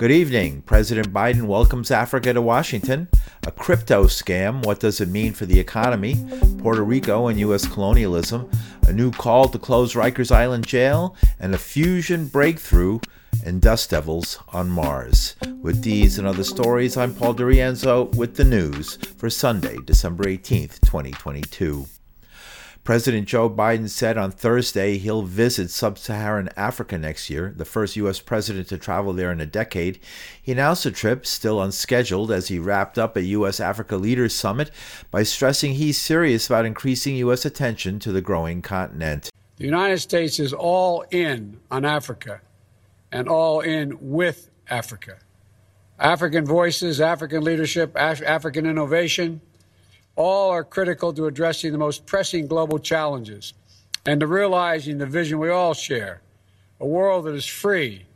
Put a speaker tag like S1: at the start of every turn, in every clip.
S1: Good evening. President Biden welcomes Africa to Washington. A crypto scam. What does it mean for the economy? Puerto Rico and U.S. colonialism. A new call to close Rikers Island jail. And a fusion breakthrough in Dust Devils on Mars. With these and other stories, I'm Paul DiRienzo with the news for Sunday, December 18th, 2022. President Joe Biden said on Thursday he'll visit sub Saharan Africa next year, the first U.S. president to travel there in a decade. He announced the trip, still unscheduled, as he wrapped up a U.S. Africa Leaders Summit by stressing he's serious about increasing U.S. attention to the growing continent.
S2: The United States is all in on Africa and all in with Africa. African voices, African leadership, Af- African innovation all are critical to addressing the most pressing global challenges and to realizing the vision we all share a world that is free,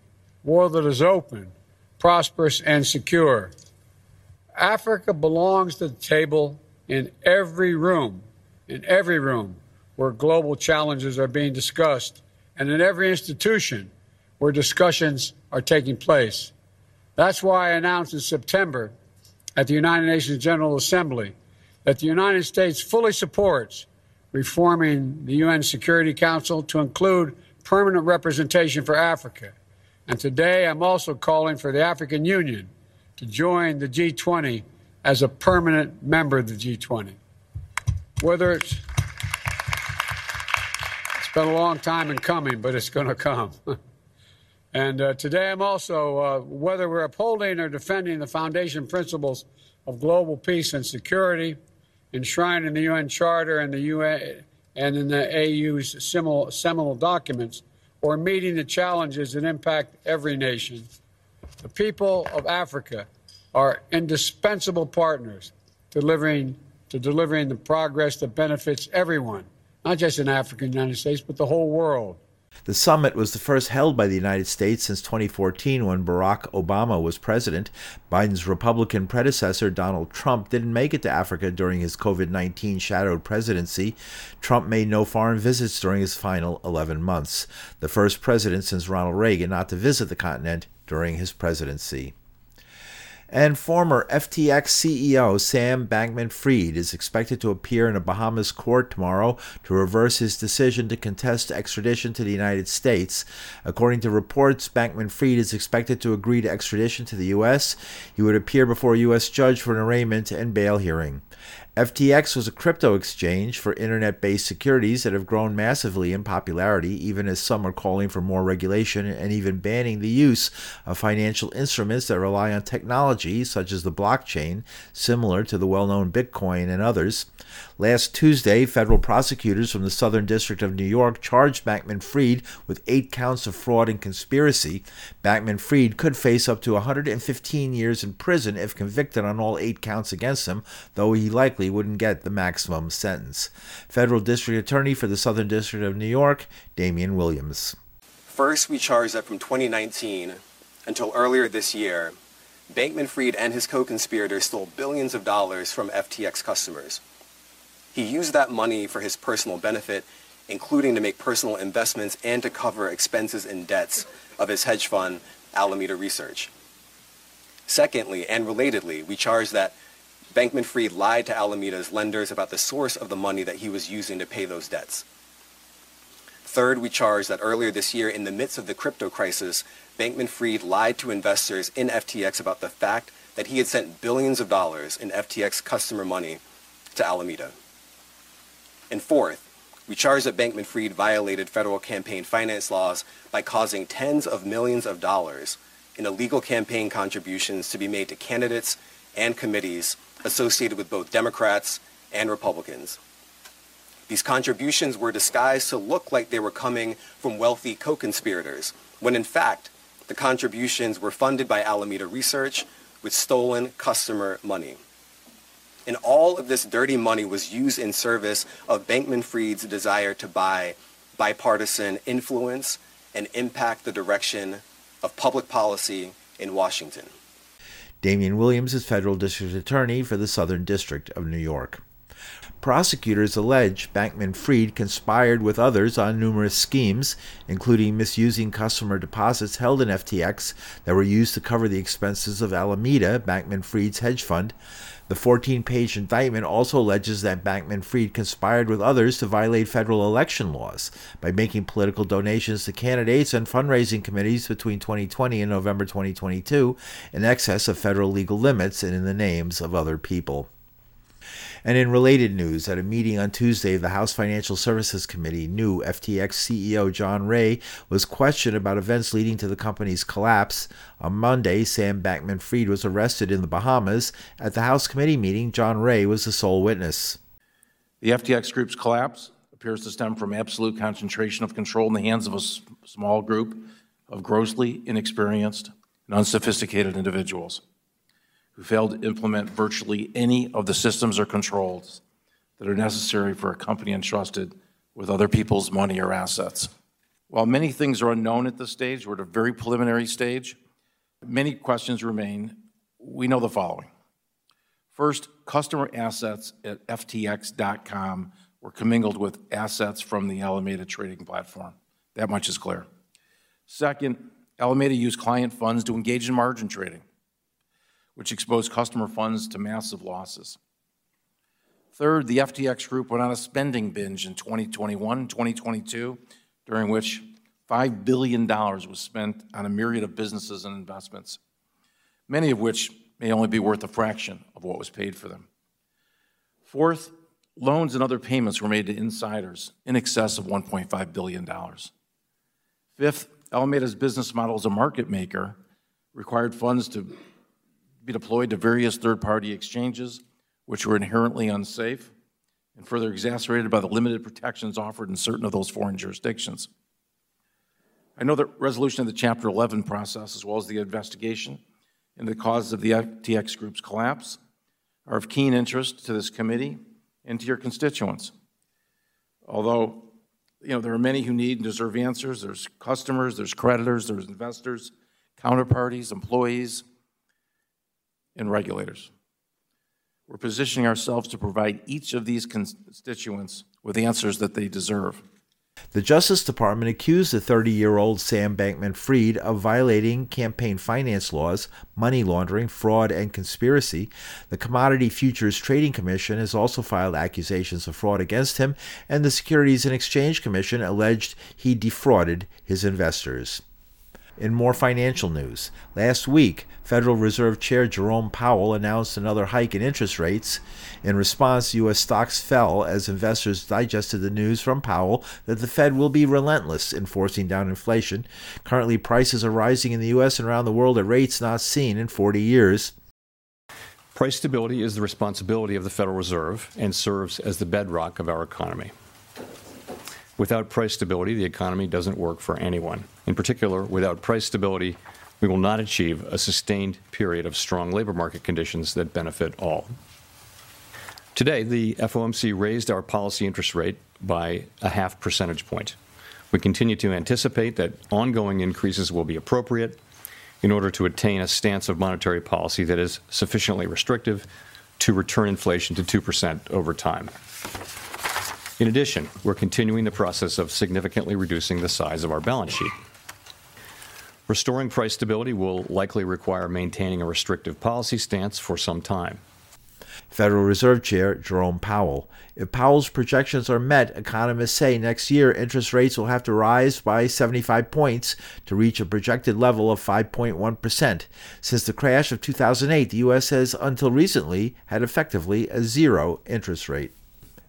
S2: a world that is open, prosperous, and secure. Africa belongs to the table in every room, in every room where global challenges are being discussed, and in every institution where discussions are taking place. That's why I announced in September at the United Nations General Assembly that the United States fully supports reforming the UN Security Council to include permanent representation for Africa. And today I'm also calling for the African Union to join the G20 as a permanent member of the G20. Whether it's it's been a long time in coming, but it's going to come. and uh, today I'm also, uh, whether we're upholding or defending the foundation principles of global peace and security, enshrined in the UN Charter and the UN and in the AU's seminal, seminal documents, or meeting the challenges that impact every nation. The people of Africa are indispensable partners delivering to delivering the progress that benefits everyone, not just in Africa and the United States, but the whole world.
S1: The summit was the first held by the United States since 2014 when Barack Obama was president. Biden's Republican predecessor, Donald Trump, didn't make it to Africa during his COVID 19 shadowed presidency. Trump made no foreign visits during his final 11 months, the first president since Ronald Reagan not to visit the continent during his presidency. And former FTX CEO Sam Bankman Fried is expected to appear in a Bahamas court tomorrow to reverse his decision to contest extradition to the United States. According to reports, Bankman Fried is expected to agree to extradition to the U.S. He would appear before a U.S. judge for an arraignment and bail hearing. FTX was a crypto exchange for internet based securities that have grown massively in popularity, even as some are calling for more regulation and even banning the use of financial instruments that rely on technology, such as the blockchain, similar to the well known Bitcoin and others. Last Tuesday, federal prosecutors from the Southern District of New York charged Bankman Fried with eight counts of fraud and conspiracy. Bankman Fried could face up to 115 years in prison if convicted on all eight counts against him, though he likely wouldn't get the maximum sentence. Federal District Attorney for the Southern District of New York, Damian Williams.
S3: First, we charged that from 2019 until earlier this year, Bankman Fried and his co conspirators stole billions of dollars from FTX customers. He used that money for his personal benefit, including to make personal investments and to cover expenses and debts of his hedge fund, Alameda Research. Secondly, and relatedly, we charge that Bankman Fried lied to Alameda's lenders about the source of the money that he was using to pay those debts. Third, we charge that earlier this year, in the midst of the crypto crisis, Bankman Fried lied to investors in FTX about the fact that he had sent billions of dollars in FTX customer money to Alameda. And fourth, we charge that Bankman Fried violated federal campaign finance laws by causing tens of millions of dollars in illegal campaign contributions to be made to candidates and committees associated with both Democrats and Republicans. These contributions were disguised to look like they were coming from wealthy co conspirators, when in fact, the contributions were funded by Alameda Research with stolen customer money. And all of this dirty money was used in service of Bankman Fried's desire to buy bipartisan influence and impact the direction of public policy in Washington.
S1: Damian Williams is federal district attorney for the Southern District of New York. Prosecutors allege Bankman Fried conspired with others on numerous schemes, including misusing customer deposits held in FTX that were used to cover the expenses of Alameda, Bankman Fried's hedge fund. The 14 page indictment also alleges that Bankman Fried conspired with others to violate federal election laws by making political donations to candidates and fundraising committees between 2020 and November 2022 in excess of federal legal limits and in the names of other people. And in related news, at a meeting on Tuesday, the House Financial Services Committee new FTX CEO John Ray was questioned about events leading to the company's collapse. On Monday, Sam Bankman Fried was arrested in the Bahamas. At the House committee meeting, John Ray was the sole witness.
S4: The FTX group's collapse appears to stem from absolute concentration of control in the hands of a small group of grossly inexperienced and unsophisticated individuals who failed to implement virtually any of the systems or controls that are necessary for a company entrusted with other people's money or assets. While many things are unknown at this stage, we're at a very preliminary stage, many questions remain. We know the following. First, customer assets at FTX.com were commingled with assets from the Alameda trading platform. That much is clear. Second, Alameda used client funds to engage in margin trading which exposed customer funds to massive losses. Third, the FTX Group went on a spending binge in 2021 2022, during which $5 billion was spent on a myriad of businesses and investments, many of which may only be worth a fraction of what was paid for them. Fourth, loans and other payments were made to insiders in excess of $1.5 billion. Fifth, Alameda's business model as a market maker required funds to be deployed to various third-party exchanges, which were inherently unsafe and further exacerbated by the limited protections offered in certain of those foreign jurisdictions. I know that resolution of the Chapter 11 process, as well as the investigation into the causes of the FTX Group's collapse, are of keen interest to this committee and to your constituents. Although, you know, there are many who need and deserve answers. There's customers, there's creditors, there's investors, counterparties, employees, and regulators. We're positioning ourselves to provide each of these constituents with answers that they deserve.
S1: The Justice Department accused the 30 year old Sam Bankman Fried of violating campaign finance laws, money laundering, fraud, and conspiracy. The Commodity Futures Trading Commission has also filed accusations of fraud against him, and the Securities and Exchange Commission alleged he defrauded his investors. In more financial news, last week, Federal Reserve Chair Jerome Powell announced another hike in interest rates. In response, U.S. stocks fell as investors digested the news from Powell that the Fed will be relentless in forcing down inflation. Currently, prices are rising in the U.S. and around the world at rates not seen in 40 years.
S5: Price stability is the responsibility of the Federal Reserve and serves as the bedrock of our economy. Without price stability, the economy doesn't work for anyone. In particular, without price stability, we will not achieve a sustained period of strong labor market conditions that benefit all. Today, the FOMC raised our policy interest rate by a half percentage point. We continue to anticipate that ongoing increases will be appropriate in order to attain a stance of monetary policy that is sufficiently restrictive to return inflation to 2% over time. In addition, we're continuing the process of significantly reducing the size of our balance sheet. Restoring price stability will likely require maintaining a restrictive policy stance for some time.
S1: Federal Reserve Chair Jerome Powell. If Powell's projections are met, economists say next year interest rates will have to rise by 75 points to reach a projected level of 5.1%. Since the crash of 2008, the U.S. has until recently had effectively a zero interest rate.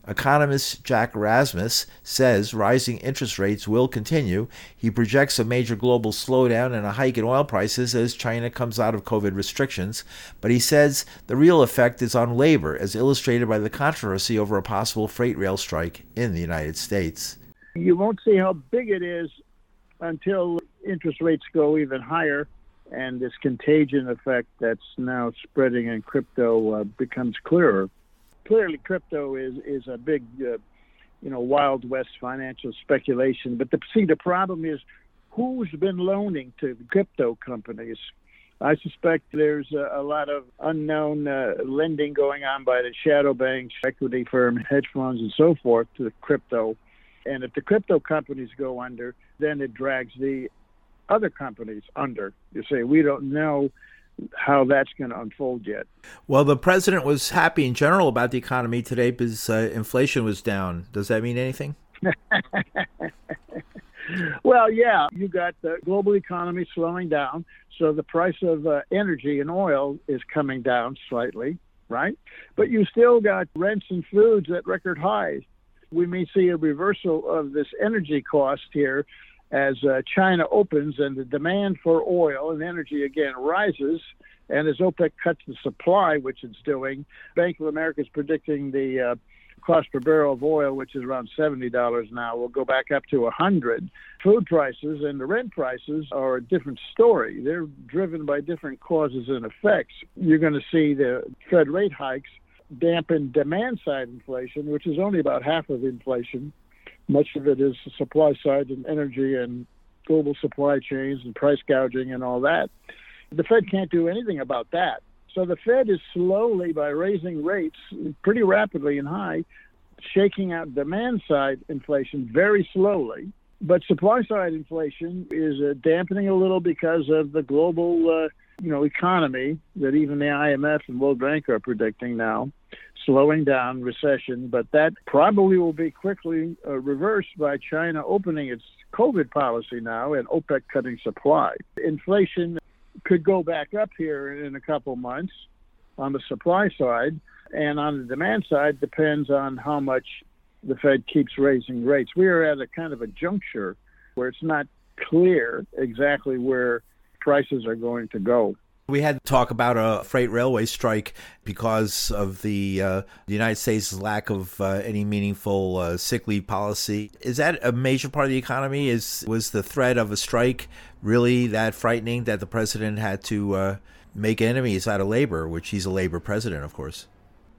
S1: Economist Jack Rasmus says rising interest rates will continue. He projects a major global slowdown and a hike in oil prices as China comes out of COVID restrictions, but he says the real effect is on labor, as illustrated by the controversy over a possible freight rail strike in the United States.
S6: You won't see how big it is until interest rates go even higher and this contagion effect that's now spreading in crypto uh, becomes clearer clearly crypto is is a big, uh, you know, wild west financial speculation. But the, see, the problem is who's been loaning to crypto companies. I suspect there's a, a lot of unknown uh, lending going on by the shadow banks, equity firms, hedge funds, and so forth to the crypto. And if the crypto companies go under, then it drags the other companies under. You say, we don't know how that's going to unfold yet.
S1: Well, the president was happy in general about the economy today because uh, inflation was down. Does that mean anything?
S6: well, yeah, you got the global economy slowing down, so the price of uh, energy and oil is coming down slightly, right? But you still got rents and foods at record highs. We may see a reversal of this energy cost here as uh, China opens and the demand for oil and energy again rises. And as OPEC cuts the supply, which it's doing, Bank of America is predicting the uh, cost per barrel of oil, which is around $70 now, will go back up to 100 Food prices and the rent prices are a different story. They're driven by different causes and effects. You're going to see the Fed rate hikes dampen demand side inflation, which is only about half of inflation. Much of it is the supply side and energy and global supply chains and price gouging and all that. The Fed can't do anything about that. So the Fed is slowly, by raising rates pretty rapidly and high, shaking out demand side inflation very slowly. But supply side inflation is uh, dampening a little because of the global, uh, you know, economy that even the IMF and World Bank are predicting now, slowing down recession. But that probably will be quickly uh, reversed by China opening its COVID policy now and OPEC cutting supply. Inflation could go back up here in a couple months on the supply side, and on the demand side depends on how much the Fed keeps raising rates. We are at a kind of a juncture where it's not clear exactly where prices are going to go.
S1: We had to talk about a freight railway strike because of the, uh, the United States' lack of uh, any meaningful uh, sick leave policy. Is that a major part of the economy? Is was the threat of a strike really that frightening that the president had to uh, make enemies out of labor, which he's a labor president, of course?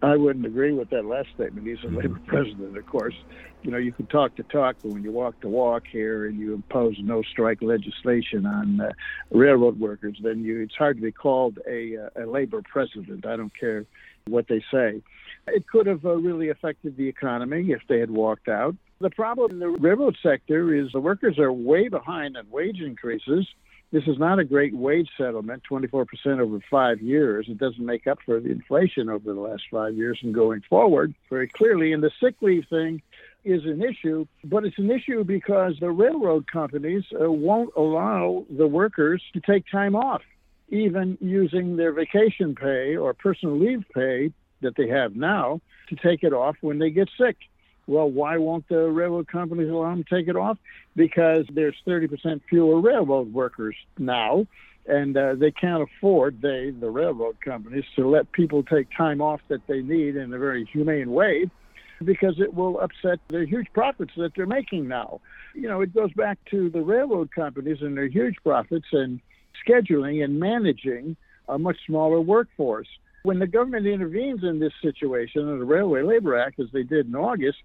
S6: I wouldn't agree with that last statement. He's a mm-hmm. labor president, of course. You know, you can talk to talk, but when you walk the walk here and you impose no strike legislation on uh, railroad workers, then you it's hard to be called a, uh, a labor president. I don't care what they say. It could have uh, really affected the economy if they had walked out. The problem in the railroad sector is the workers are way behind on wage increases this is not a great wage settlement, 24% over five years. It doesn't make up for the inflation over the last five years and going forward very clearly. And the sick leave thing is an issue, but it's an issue because the railroad companies uh, won't allow the workers to take time off, even using their vacation pay or personal leave pay that they have now to take it off when they get sick. Well, why won't the railroad companies allow them to take it off? Because there's 30% fewer railroad workers now, and uh, they can't afford, they, the railroad companies, to let people take time off that they need in a very humane way because it will upset the huge profits that they're making now. You know, it goes back to the railroad companies and their huge profits and scheduling and managing a much smaller workforce. When the government intervenes in this situation, in the Railway Labor Act, as they did in August,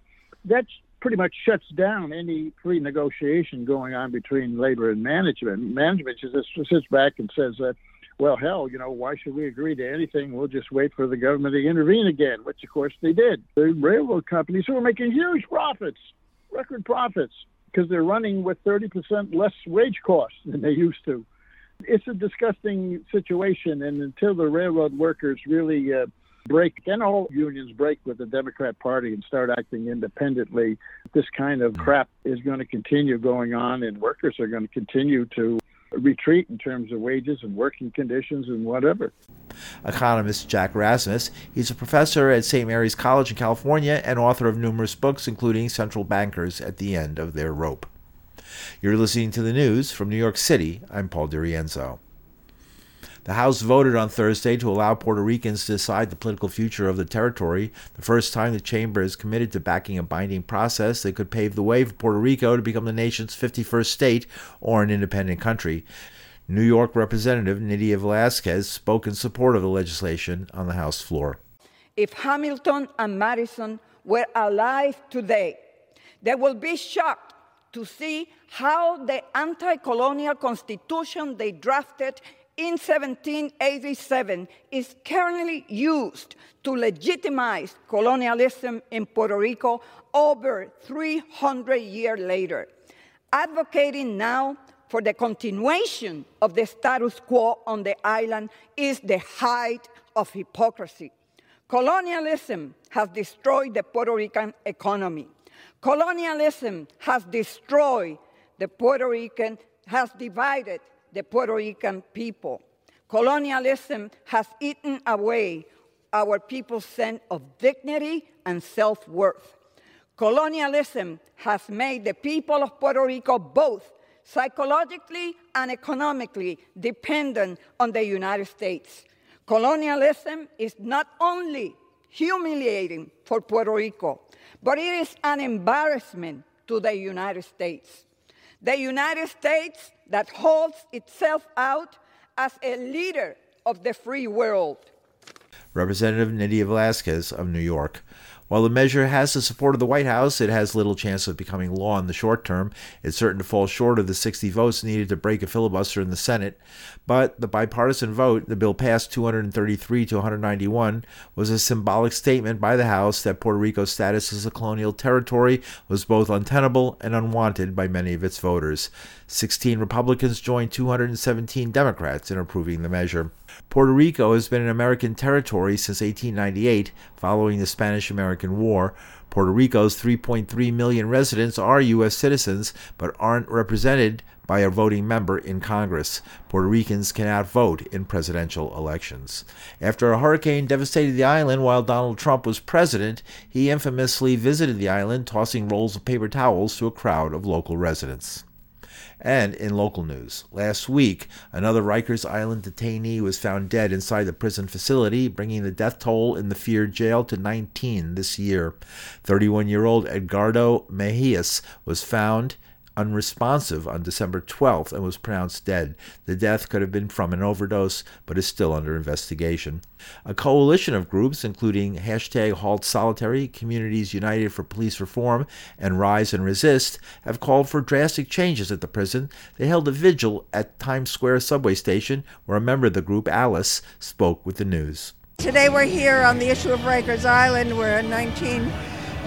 S6: that pretty much shuts down any free negotiation going on between labor and management. Management just sits back and says, uh, well, hell, you know, why should we agree to anything? We'll just wait for the government to intervene again, which of course they did. The railroad companies who are making huge profits, record profits, because they're running with 30% less wage costs than they used to. It's a disgusting situation, and until the railroad workers really uh, break, then all unions break with the Democrat Party and start acting independently. This kind of mm. crap is going to continue going on, and workers are going to continue to retreat in terms of wages and working conditions and whatever.
S1: Economist Jack Rasmus. He's a professor at St. Mary's College in California and author of numerous books, including Central Bankers at the End of Their Rope. You're listening to the news from New York City. I'm Paul DiRienzo. The House voted on Thursday to allow Puerto Ricans to decide the political future of the territory, the first time the chamber is committed to backing a binding process that could pave the way for Puerto Rico to become the nation's 51st state or an independent country. New York Representative Nydia Velázquez spoke in support of the legislation on the House floor.
S7: If Hamilton and Madison were alive today, they will be shocked to see how the anti colonial constitution they drafted in 1787 is currently used to legitimize colonialism in Puerto Rico over 300 years later. Advocating now for the continuation of the status quo on the island is the height of hypocrisy. Colonialism has destroyed the Puerto Rican economy. Colonialism has destroyed the Puerto Rican, has divided the Puerto Rican people. Colonialism has eaten away our people's sense of dignity and self worth. Colonialism has made the people of Puerto Rico both psychologically and economically dependent on the United States. Colonialism is not only humiliating for Puerto Rico, but it is an embarrassment to the United States. The United States that holds itself out as a leader of the free world.
S1: Representative Nydia Velázquez of New York. While the measure has the support of the White House, it has little chance of becoming law in the short term. It's certain to fall short of the 60 votes needed to break a filibuster in the Senate. But the bipartisan vote, the bill passed 233 to 191, was a symbolic statement by the House that Puerto Rico's status as a colonial territory was both untenable and unwanted by many of its voters. 16 Republicans joined 217 Democrats in approving the measure. Puerto Rico has been an American territory since 1898, following the Spanish American War. Puerto Rico's 3.3 million residents are U.S. citizens, but aren't represented by a voting member in Congress. Puerto Ricans cannot vote in presidential elections. After a hurricane devastated the island while Donald Trump was president, he infamously visited the island, tossing rolls of paper towels to a crowd of local residents. And in local news, last week, another Rikers Island detainee was found dead inside the prison facility, bringing the death toll in the feared jail to 19 this year. 31 year old Edgardo Mejias was found unresponsive on December 12th and was pronounced dead. The death could have been from an overdose, but is still under investigation. A coalition of groups, including hashtag Halt Solitary, Communities United for Police Reform, and Rise and Resist, have called for drastic changes at the prison. They held a vigil at Times Square subway station where a member of the group, Alice, spoke with the news.
S8: Today we're here on the issue of Rikers Island, where 19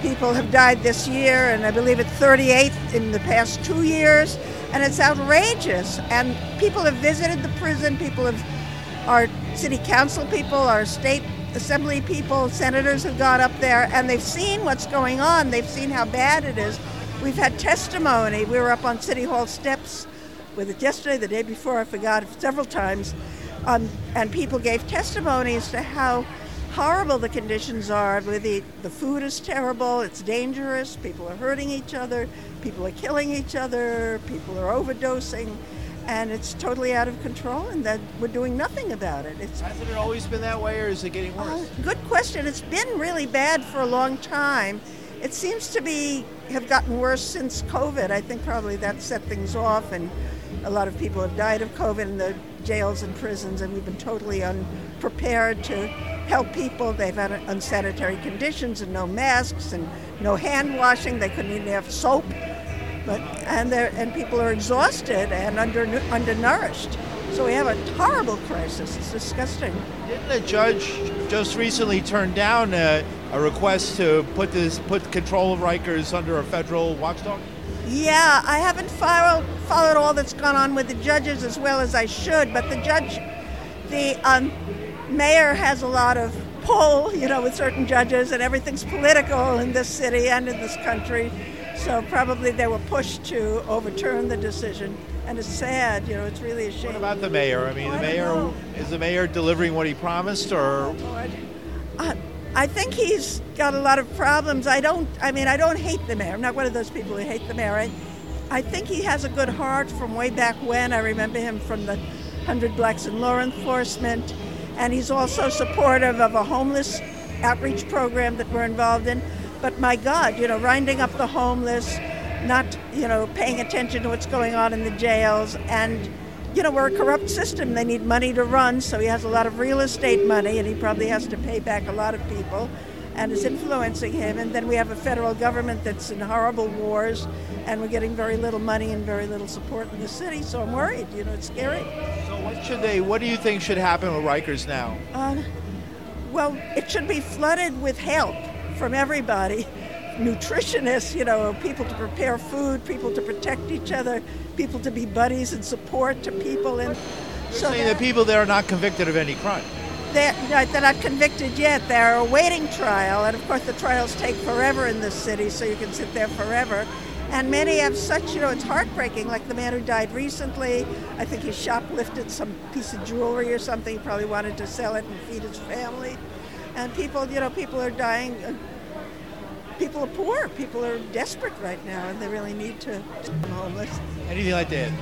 S8: people have died this year, and I believe it's 38 in the past two years, and it's outrageous. And people have visited the prison, people have, our city council people, our state assembly people, senators have gone up there, and they've seen what's going on. They've seen how bad it is. We've had testimony. We were up on City Hall steps with it yesterday, the day before, I forgot several times, um, and people gave testimony as to how horrible the conditions are. The, the food is terrible, it's dangerous, people are hurting each other, people are killing each other, people are overdosing, and it's totally out of control, and that we're doing nothing about it. It's,
S9: Hasn't it always been that way, or is it getting worse? Uh,
S8: good question. It's been really bad for a long time. It seems to be have gotten worse since COVID. I think probably that set things off, and a lot of people have died of COVID in the jails and prisons, and we've been totally unprepared to help people. They've had unsanitary conditions and no masks and no hand washing. They couldn't even have soap. But and and people are exhausted and under undernourished. So we have a horrible crisis. It's disgusting.
S9: Didn't the judge just recently turn down a, a request to put this put control of Rikers under a federal watchdog?
S8: Yeah, I haven't followed followed all that's gone on with the judges as well as I should, but the judge, the um, mayor has a lot of pull, you know, with certain judges, and everything's political in this city and in this country. So probably they were pushed to overturn the decision, and it's sad. You know, it's really a shame.
S9: What about the mayor? I mean, the mayor is the mayor delivering what he promised, or?
S8: Uh, I think he's got a lot of problems. I don't. I mean, I don't hate the mayor. I'm not one of those people who hate the mayor. I, I think he has a good heart from way back when. I remember him from the 100 Blacks in Law Enforcement and he's also supportive of a homeless outreach program that we're involved in. But my God, you know, rounding up the homeless, not, you know, paying attention to what's going on in the jails, and, you know, we're a corrupt system. They need money to run, so he has a lot of real estate money, and he probably has to pay back a lot of people. and is influencing him. And then we have a federal government that's in horrible wars, and we're getting very little money and very little support in the city. So I'm worried. You know, it's scary.
S9: What should they? What do you think should happen with Rikers now?
S8: Um, well, it should be flooded with help from everybody. Nutritionists, you know, people to prepare food, people to protect each other, people to be buddies and support to people. And
S9: You're so saying that, the people there are not convicted of any crime
S8: they're, they're not convicted yet. They're awaiting trial, and of course the trials take forever in this city, so you can sit there forever. And many have such, you know, it's heartbreaking. Like the man who died recently, I think he shoplifted some piece of jewelry or something. He probably wanted to sell it and feed his family. And people, you know, people are dying. Uh, people are poor. People are desperate right now, and they really need to. Homeless.
S9: Anything like that?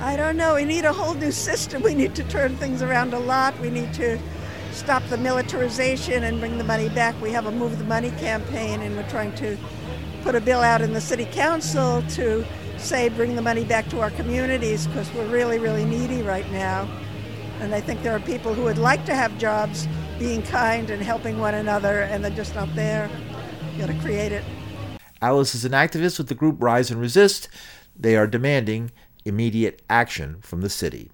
S8: I don't know. We need a whole new system. We need to turn things around a lot. We need to stop the militarization and bring the money back. We have a Move the Money campaign, and we're trying to put a bill out in the city council to say bring the money back to our communities because we're really, really needy right now. And I think there are people who would like to have jobs being kind and helping one another, and they're just not there. You got to create it.
S1: Alice is an activist with the group Rise and Resist. They are demanding immediate action from the city.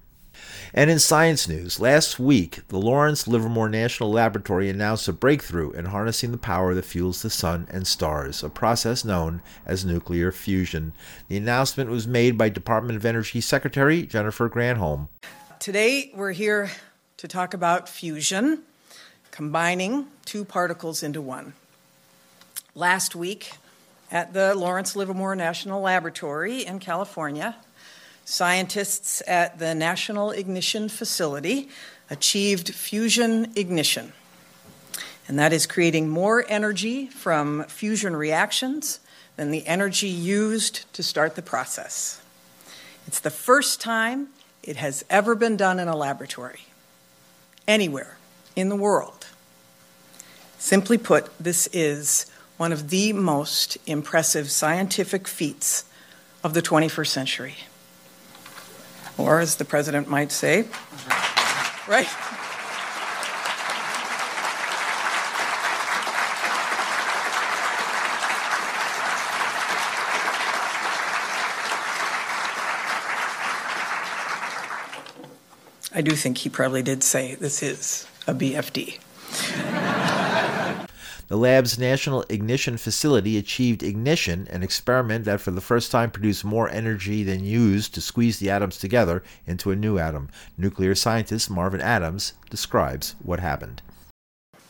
S1: And in science news, last week, the Lawrence Livermore National Laboratory announced a breakthrough in harnessing the power that fuels the sun and stars, a process known as nuclear fusion. The announcement was made by Department of Energy Secretary Jennifer Granholm.
S10: Today, we're here to talk about fusion, combining two particles into one. Last week, at the Lawrence Livermore National Laboratory in California, scientists at the National Ignition Facility achieved fusion ignition. And that is creating more energy from fusion reactions than the energy used to start the process. It's the first time it has ever been done in a laboratory, anywhere in the world. Simply put, this is one of the most impressive scientific feats of the 21st century or as the president might say, right? I do think he probably did say this is a BFD.
S1: The lab's National Ignition Facility achieved ignition, an experiment that for the first time produced more energy than used to squeeze the atoms together into a new atom. Nuclear scientist Marvin Adams describes what happened.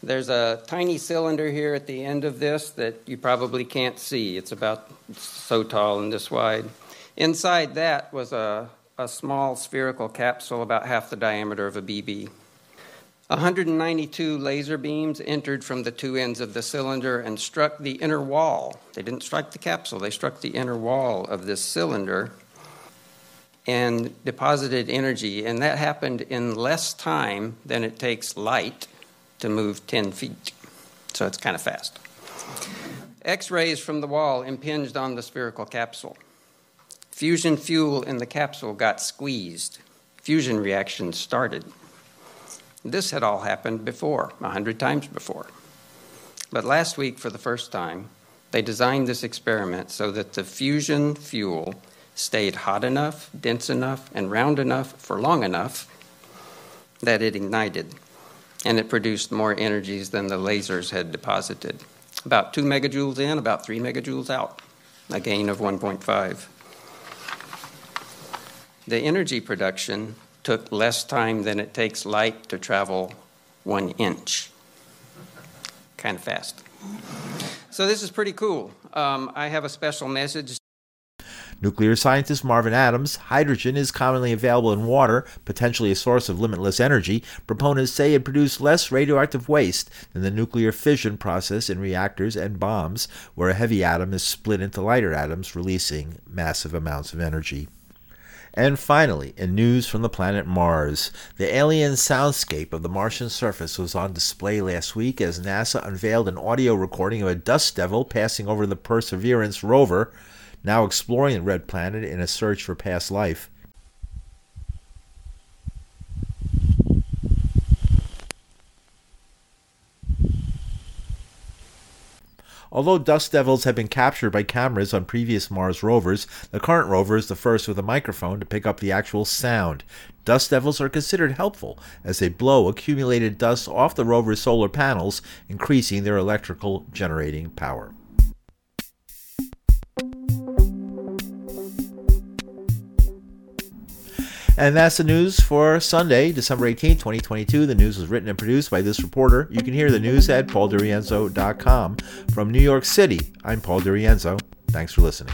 S11: There's a tiny cylinder here at the end of this that you probably can't see. It's about so tall and this wide. Inside that was a, a small spherical capsule about half the diameter of a BB. 192 laser beams entered from the two ends of the cylinder and struck the inner wall. They didn't strike the capsule, they struck the inner wall of this cylinder and deposited energy. And that happened in less time than it takes light to move 10 feet. So it's kind of fast. X rays from the wall impinged on the spherical capsule. Fusion fuel in the capsule got squeezed. Fusion reactions started. This had all happened before, a hundred times before. But last week, for the first time, they designed this experiment so that the fusion fuel stayed hot enough, dense enough, and round enough for long enough that it ignited. And it produced more energies than the lasers had deposited. About 2 megajoules in, about 3 megajoules out, a gain of 1.5. The energy production took less time than it takes light to travel one inch. Kind of fast. So, this is pretty cool. Um, I have a special message.
S1: Nuclear scientist Marvin Adams, hydrogen is commonly available in water, potentially a source of limitless energy. Proponents say it produced less radioactive waste than the nuclear fission process in reactors and bombs, where a heavy atom is split into lighter atoms, releasing massive amounts of energy. And finally, in news from the planet Mars, the alien soundscape of the Martian surface was on display last week as NASA unveiled an audio recording of a dust devil passing over the Perseverance rover, now exploring the red planet in a search for past life. Although dust devils have been captured by cameras on previous Mars rovers, the current rover is the first with a microphone to pick up the actual sound. Dust devils are considered helpful as they blow accumulated dust off the rover's solar panels, increasing their electrical generating power. And that's the news for Sunday, December 18, 2022. The news was written and produced by this reporter. You can hear the news at pauldirienzo.com. From New York City, I'm Paul Dirienzo. Thanks for listening.